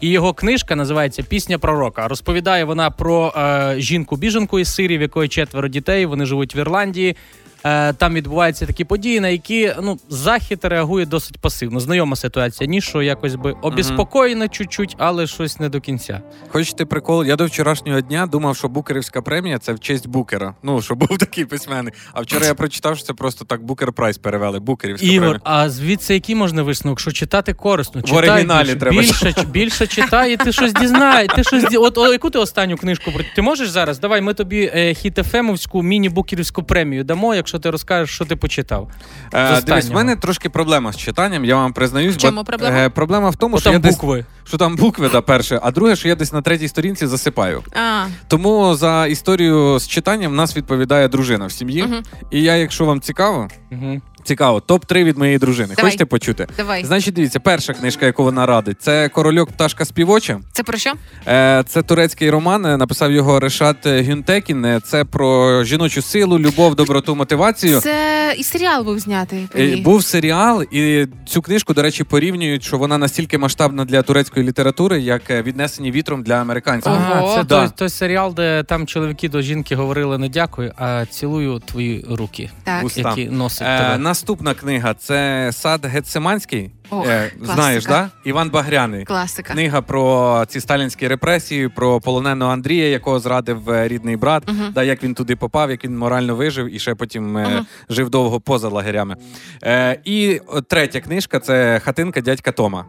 І його книжка називається Пісня пророка. Розповідає вона про е, жінку-біженку із Сирії, в якої четверо дітей. Вони живуть в Ірландії. Е, Там відбуваються такі події, на які ну захід реагує досить пасивно. Знайома ситуація. Ні, що якось би обіспокоєна чуть-чуть, але щось не до кінця. Хочете прикол? Я до вчорашнього дня думав, що Букерівська премія це в честь Букера. Ну, що був такий письменник. А вчора я прочитав, що це просто так Букер Прайс перевели. Букерівська Ігор, премія. а звідси який можна висновок? Що читати корисно? В оригіналі більше, треба більше, більше читай, і ти щось дізнаєш. Ти щось ді- от, о, яку ти останню книжку ти можеш зараз? Давай ми тобі е, хіт-ефемовську міні-букерівську премію дамо, якщо ти розкажеш, що ти почитав. Е, дивись, в мене трошки проблема з читанням, я вам признаюсь. В чому бо, проблема? Е, проблема в тому, Бо що, я там десь, букви. що там букви, да, перше, а друге, що я десь на третій сторінці засипаю. А, Тому за історію з читанням в нас відповідає дружина в сім'ї. Угу. І я, якщо вам цікаво, Угу. Цікаво, топ-3 від моєї дружини. Давай. Хочете почути? давай. Значить, дивіться, перша книжка, яку вона радить, це Корольок пташка співоча. Це про що? Е, Це турецький роман. е, Написав його Решат Гюнтекін. Е, Це про жіночу силу, любов, доброту, мотивацію. Це і серіал був знятий. Е, ній. Був серіал, і цю книжку, до речі, порівнюють, що вона настільки масштабна для турецької літератури, як е, віднесені вітром для американців. Ого. Ага, це Да. той, той серіал, де там чоловіки до жінки говорили не дякую, а цілую твої руки, Так. Які носить Е, тебе. наступна книга це Сад Гецеманський. Ох, Е, знаєш, да? Іван Багряний. Класика. Книга про ці сталінські репресії, про полоненого Андрія, якого зрадив е, рідний брат, Мгм. да, як він туди попав, як він морально вижив і ще потім е, Мгм. жив довго поза лагерями. Е, і третя книжка це хатинка дядька Тома.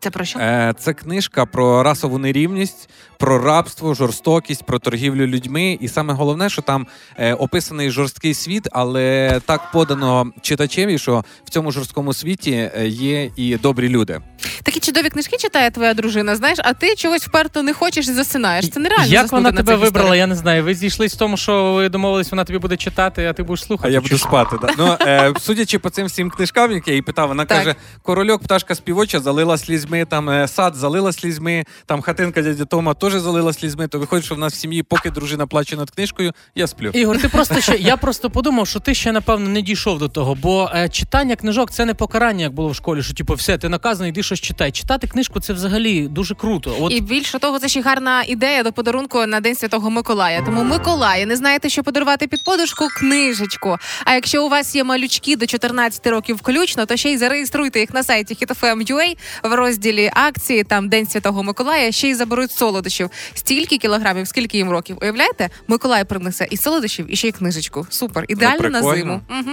Це про що? Е, це книжка про расову нерівність, про рабство, жорстокість, про торгівлю людьми. І саме головне, що там е, описаний жорсткий світ, але так подано читачеві, що в цьому жорсткому світі е, є і добрі люди. Такі чудові книжки читає твоя дружина, знаєш, а ти чогось вперто не хочеш і засинаєш. Це нереально. Як вона тебе вибрала, я не знаю. Ви зійшлись в тому, що ви домовились, вона тобі буде читати, а ти будеш слухати. А я буду спати. Да? Ну, е, судячи по цим всім книжкам, які я їй питав, вона Так. каже: корольок, пташка співоча залила слізьми, там е, сад залила слізьми, там хатинка дядя Тома теж залила слізьми. То виходить, що в нас в сім'ї, поки дружина плаче над книжкою, я сплю. Ігор, ти просто ще я просто подумав, що ти ще напевно не дійшов до того, бо е, читання книжок це не покарання, як було в школі, що типу, все, ти наказаний, йди щось читай. Читати книжку це взагалі дуже круто. От І більше того, це ще гарна ідея до подарунку на День Святого Миколая. Тому Миколая, не знаєте, що подарувати під подушку? Книжечку. А якщо у вас є малючки до 14 років включно, то ще й зареєструйте їх на сайті HitFM.ua в розділі акції. Там День Святого Миколая ще й заберуть солодощів. Стільки кілограмів, скільки їм років. Уявляєте? Миколай принесе і солодощів, і ще й книжечку. Супер, ідеально на зиму. Угу.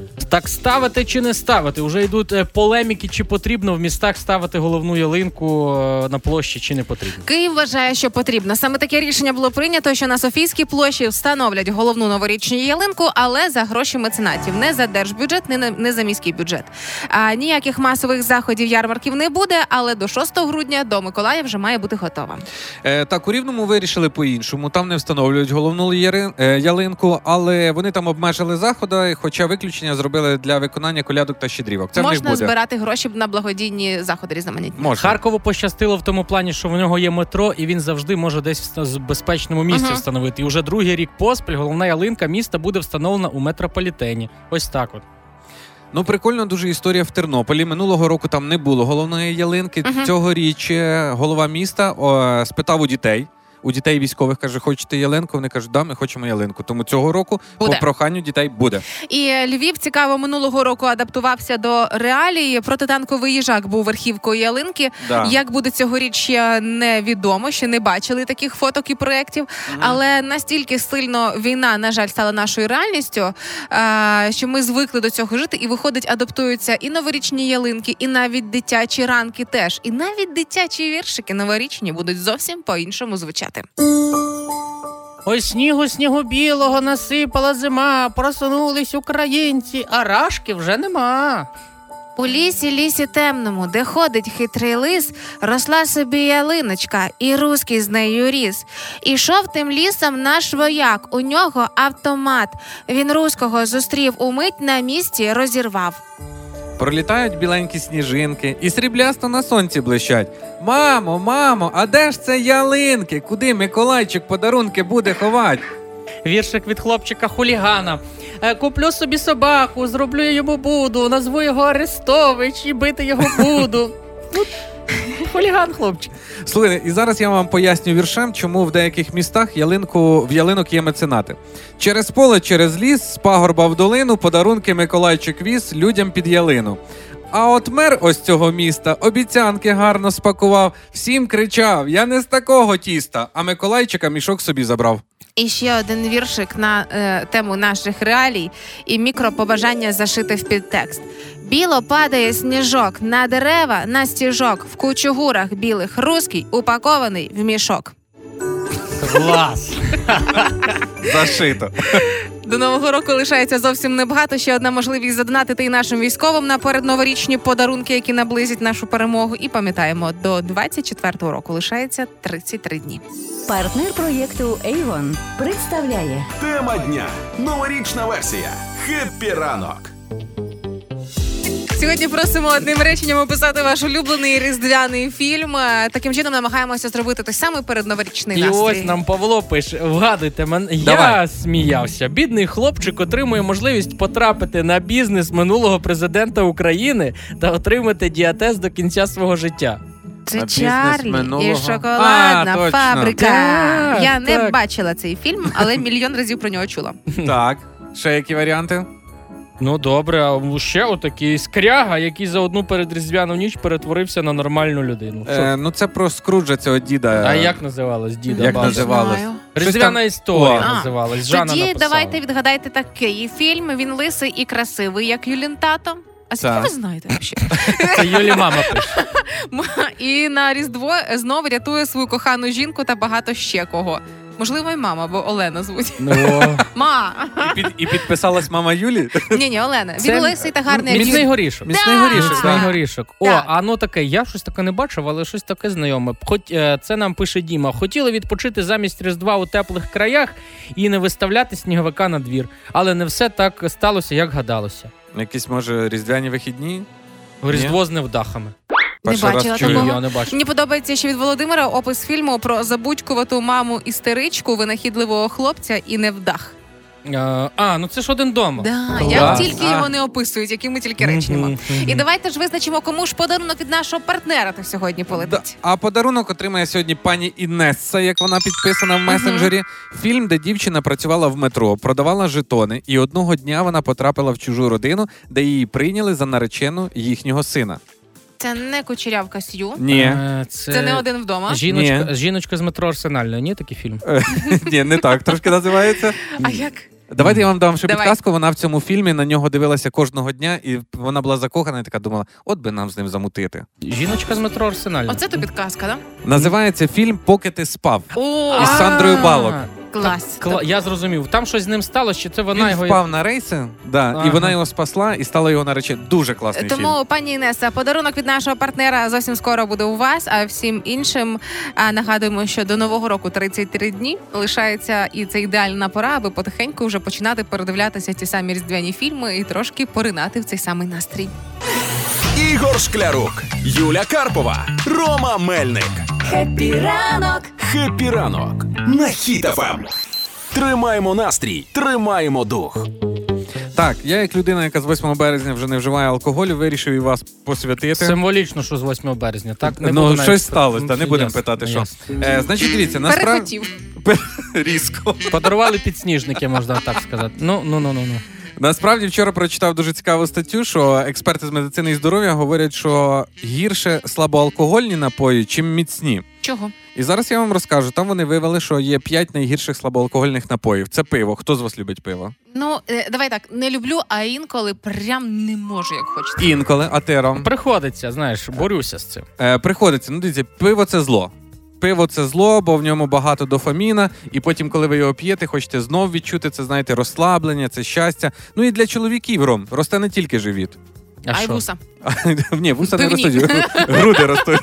Так ставити чи не ставити? Уже йдуть е, полеміки, чи потрібно в містах ставити головну ялинку е, на площі, чи не потрібно. Київ вважає, що потрібно. Саме таке рішення було прийнято, що на Софійській площі встановлять головну новорічну ялинку, але за гроші меценатів, не за держбюджет, не, не за міський бюджет. А ніяких масових заходів ярмарків не буде, але до 6 грудня до Миколая вже має бути готова. Е, так, у Рівному вирішили по-іншому. Там не встановлюють головну е, ялинку, але вони там обмежили заходи, хоча виключення зробили для виконання колядок та щедрівок. Це в Можна них буде. збирати гроші на благодійні заходи різноманітні. Можна. Харкову пощастило в тому плані, що в нього є метро, і він завжди може десь в безпечному місці Ага. встановити. І вже другий рік поспіль головна ялинка міста буде встановлена у метрополітені. Ось так от. Ну, прикольно дуже історія в Тернополі. Минулого року там не було головної ялинки. Мгм. Цьогоріч е, голова міста о, спитав у дітей. У дітей військових каже, хочете ялинку? Вони кажуть, да, ми хочемо ялинку. Тому цього року Буде. по проханню дітей буде. І Львів цікаво минулого року адаптувався до реалії. Протитанковий їжак був верхівкою ялинки. Да. Як буде цьогоріч ще невідомо, ще не бачили таких фоток і проєктів. Але настільки сильно війна, на жаль, стала нашою реальністю, що ми звикли до цього жити, і виходить, адаптуються і новорічні ялинки, і навіть дитячі ранки теж. І навіть дитячі віршики новорічні будуть зовсім по-іншому звучати. Ой, снігу, снігу білого насипала зима, просунулись українці, а рашки вже нема. У лісі, лісі темному, де ходить хитрий лис, росла собі ялиночка, і руський з нею ріс. Ішов тим лісом наш вояк, у нього автомат. Він руського зустрів умить на місці, розірвав. Пролітають біленькі сніжинки і сріблясто на сонці блищать. Мамо, мамо, а де ж це ялинки? Куди Миколайчик подарунки буде ховати? Віршик від хлопчика хулігана. Е, Куплю собі собаку, зроблю йому буду, назву його Арестович і бити його буду. Хуліган, хлопчик. Слухайте, і зараз я вам поясню віршем, чому в деяких містах ялинку в ялинок є меценати. Через поле, через ліс, з пагорба в долину, подарунки Миколайчик віз людям під ялину. А от мер ось цього міста обіцянки гарно спакував, всім кричав: Я не з такого тіста, а Миколайчика мішок собі забрав. І ще один віршик на е, тему наших реалій і мікропобажання зашити в підтекст. Біло падає сніжок на дерева, на стіжок, в кучугурах білих руський, упакований в мішок. Клас. Зашито. До нового року лишається зовсім небагато. Ще одна можливість задонатити і нашим військовим на передноворічні подарунки, які наблизять нашу перемогу. І пам'ятаємо, до 24-го року лишається 33 дні. Партнер проєкту Avon представляє Тема дня. Новорічна версія. Хеппі ранок. Сьогодні просимо одним реченням описати ваш улюблений різдвяний фільм. Е, Таким чином намагаємося зробити той самий передноворічний І настрій. ось нам Павло пише: вгадуйте, мен... я Давай. сміявся. Бідний хлопчик отримує можливість потрапити на бізнес минулого президента України та отримати діатез до кінця свого життя. Це А бізнес Чарлі і минулого? шоколадна А, точно. фабрика. Так, Я не так. бачила цей фільм, але мільйон разів про нього чула. Так. Ще які варіанти? Ну добре, а ще отакий скряга, який за одну передріздвяну ніч перетворився на нормальну людину. Що? Е, ну це про Скруджа цього діда. а як називалась діда? як бабця? називалось? Різдвяна історія О. називалась. Жанна Тоді написала. давайте відгадайте такий фільм. Він лисий і красивий, як Юлін тато. А скільки ви знаєте взагалі? Це Юлі мама пише. І на Різдво знову рятує свою кохану жінку та багато ще кого. Можливо, і мама, бо Олена звуть. Ну, Ма! І, під, і підписалась мама Юлі. Ні, ні, Олена. Він лисий та гарний. як міцний горішок. Міцний Да. горішок. Міцний так. горішок. О, Так. а ну таке, я щось таке не бачив, але щось таке знайоме. Хоч е, це нам пише Діма. Хотіли відпочити замість Різдва у теплих краях і не виставляти сніговика на двір. Але не все так сталося, як гадалося. Якісь, може, різдвяні вихідні? Різдво з невдахами. Не Перший раз бачила чую. такого. Я не бачу. Мені подобається ще від Володимира опис фільму про забудькувату маму істеричку, винахідливого хлопця і невдах. Е, а, ну це ж один дома. Да, як тільки А. його не описують, якими тільки реченнями. Мгм, мгм. І давайте ж визначимо, кому ж подарунок від нашого партнера то сьогодні Да. полетить. А подарунок отримає сьогодні пані Інесса, як вона підписана в месенджері. Фільм, де дівчина працювала в метро, продавала жетони, і одного дня вона потрапила в чужу родину, де її прийняли за наречену їхнього сина. Це не кучерявка Сью. Ні, Е, це, Це не один вдома. Жіночка, Ні. жіночка з метро Арсенальної. Ні, такий фільм. ні, не так трошки називається. А як? Давайте я вам дам ще Давай. підказку. Вона в цьому фільмі на нього дивилася кожного дня, і вона була закохана і така думала: от би нам з ним замутити. Жіночка з метро Арсенальної. Оце то підказка, да? Називається фільм Поки ти спав. О, Із Сандрою Балок. Клас. Кла- Я зрозумів. Там щось з ним сталося, чи це вона Він його. впав на рейси, да, Ага. і вона його спасла і стала його нареченою. Дуже класний фільм. Тому, пані Інеса, подарунок від нашого партнера зовсім скоро буде у вас. А всім іншим а, нагадуємо, що до нового року 33 дні лишається і це ідеальна пора, аби потихеньку вже починати передивлятися ті самі різдвяні фільми і трошки поринати в цей самий настрій. Ігор Шклярук, Юля Карпова, Рома Мельник. Хеппі ранок! Хеппі ранок на Хіт-ФМ. Тримаємо настрій, тримаємо дух. Так, я як людина, яка з 8 березня вже не вживає алкоголю, вирішив і вас посвятити. Символічно, що з 8 березня, так? Не ну, буду навіть щось сталося, та Ну, не будемо питати, що. Е, значить, дивіться, насправді Перехотів. різко. Подарували підсніжники, можна так сказати. Ну, ну, ну, ну, ну. Насправді вчора прочитав дуже цікаву статтю, що експерти з медицини і здоров'я говорять, що гірше слабоалкогольні напої, чим міцні. Чого? І зараз я вам розкажу. Там вони вивели, що є 5 найгірших слабоалкогольних напоїв. Це пиво. Хто з вас любить пиво? Ну е, давай так, не люблю, а інколи прям не можу, як хочеться. Інколи, а ти Ром? Приходиться, знаєш, борюся з цим. Е, приходиться. Ну, дивіться, пиво це зло. Пиво це зло, бо в ньому багато дофаміна, і потім, коли ви його п'єте, хочете знов відчути це, знаєте, розслаблення, це щастя. Ну і для чоловіків ром росте не тільки живіт. А Ай, що? вуса. Ні, вуса не Пивні. ростуть, груди ростуть.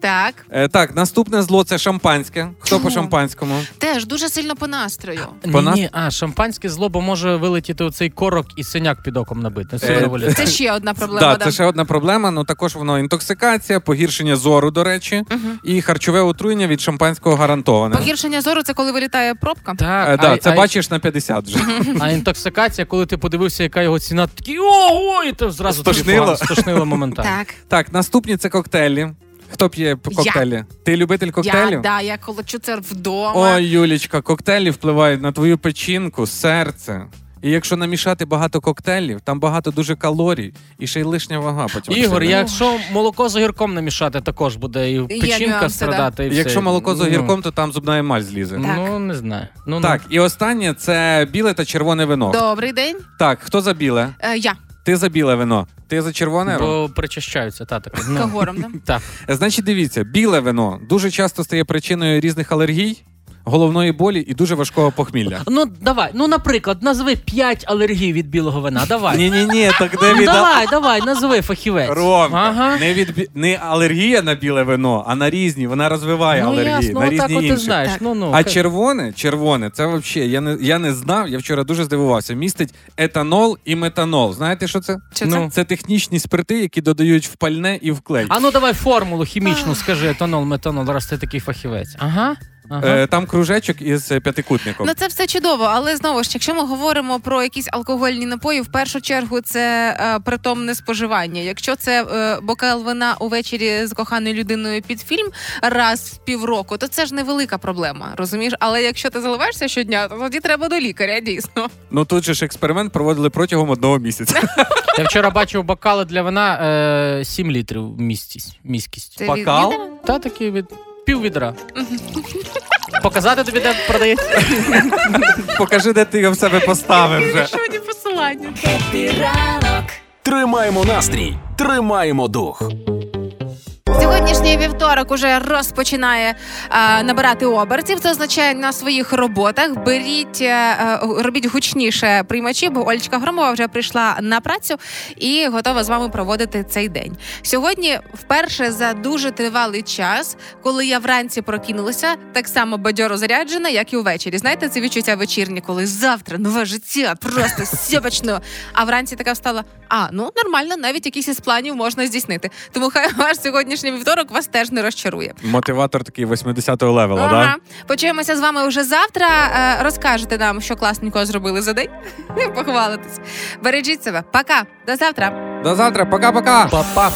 Так, Е, так, наступне зло це шампанське. Хто Чому? по шампанському? теж дуже сильно по настрою. Ні, По нас- ні, а шампанське зло, бо може вилетіти оцей корок і синяк під оком набити. Е. Це ще одна проблема. Да. це ще одна проблема. Ну також воно інтоксикація, погіршення зору, до речі, Мгм. і харчове отруєння від шампанського гарантоване. Погіршення зору це коли вилітає пробка. Так, Е, да, а, це а, бачиш на 50 вже. А інтоксикація, коли ти подивився, яка його ціна, ти такий ого, і ти зразу Стошнило. телефон, стошнило моментально. Так. Так, наступні це коктейлі. Хто п'є коктейлі? Ти любитель коктейлів? Я, да, я колочу це вдома. Ой, Юлічка, коктейлі впливають на твою печінку, серце. І якщо намішати багато коктейлів, там багато дуже калорій і ще й лишня вага потім. Ігор, якщо молоко з огірком намішати, також буде і печінка нюанси, страдати. І все. Якщо молоко з Ну, огірком, то там зубна емаль злізе. Так. Ну, не знаю. Ну, Так, і останнє це біле та червоне вино. Добрий день. Так, хто за біле? Е, я Ти за біле вино. Ти за червоне? бо причащаються, та так. Ну, кагором. да? так. Значить, дивіться, біле вино дуже часто стає причиною різних алергій, головної болі і дуже важкого похмілля. Ну, давай, ну, наприклад, назви 5 алергій від білого вина. Давай. Ні, ні, ні, так де Ну, від давай, давай, назви фахівець. Ромка, Ага. не від не алергія на біле вино, а на різні. Вона розвиває Ну, алергії ясно, на різні от ти інші. знаєш. Так. Ну, ну, А ка- червоне, червоне, це взагалі, я не, я не знав, я вчора дуже здивувався. Містить етанол і метанол. Знаєте, що це? Що це? Ну, це технічні спирти, які додають в пальне і в клей. А ну давай формулу хімічну скажи, етанол, метанол, раз ти такий фахівець. Ага. Ага. Е, там кружечок із п'ятикутником. Ну це все чудово, але знову ж, якщо ми говоримо про якісь алкогольні напої, в першу чергу це е, притомне споживання. Якщо це е, бокал вина увечері з коханою людиною під фільм раз в півроку, то це ж невелика проблема, розумієш? Але якщо ти заливаєшся щодня, то тоді треба до лікаря, дійсно. Ну тут же ж експеримент проводили протягом одного місяця. Я вчора бачив бокали для вина е, 7 літрів міськість. міськість. Бокал? Та такі від пів відра. Показати тобі, де продається? Покажи, де ти його в себе поставив вже. Що ні посилання? Тримаємо настрій, тримаємо дух. Сьогоднішній вівторок уже розпочинає е, набирати обертів. Це означає на своїх роботах. Беріть, е, е, робіть гучніше приймачі, бо Олечка Громова вже прийшла на працю і готова з вами проводити цей день. Сьогодні, вперше за дуже тривалий час, коли я вранці прокинулася, так само бадьоро заряджена, як і увечері. Знаєте, це відчуття вечірнє, коли завтра нове життя, просто сьобачно. А вранці така встала. А ну нормально, навіть якісь із планів можна здійснити. Тому хай ваш сьогоднішній вівторок вас теж не розчарує. Мотиватор такий 80-го левела, Ага. да? Почуємося з вами вже завтра. Е, Розкажете нам, що класненького зробили за день. Похвалитись. Бережіть себе. Пока. До завтра. До завтра, пока-пока! Па-па.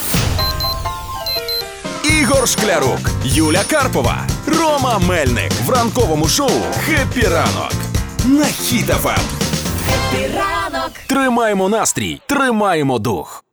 Ігор Шклярук, Юля Карпова, Рома Мельник в ранковому шоу «Хеппі ранок» на Хіт-ФМ. Ранок. Тримаємо настрій, тримаємо дух.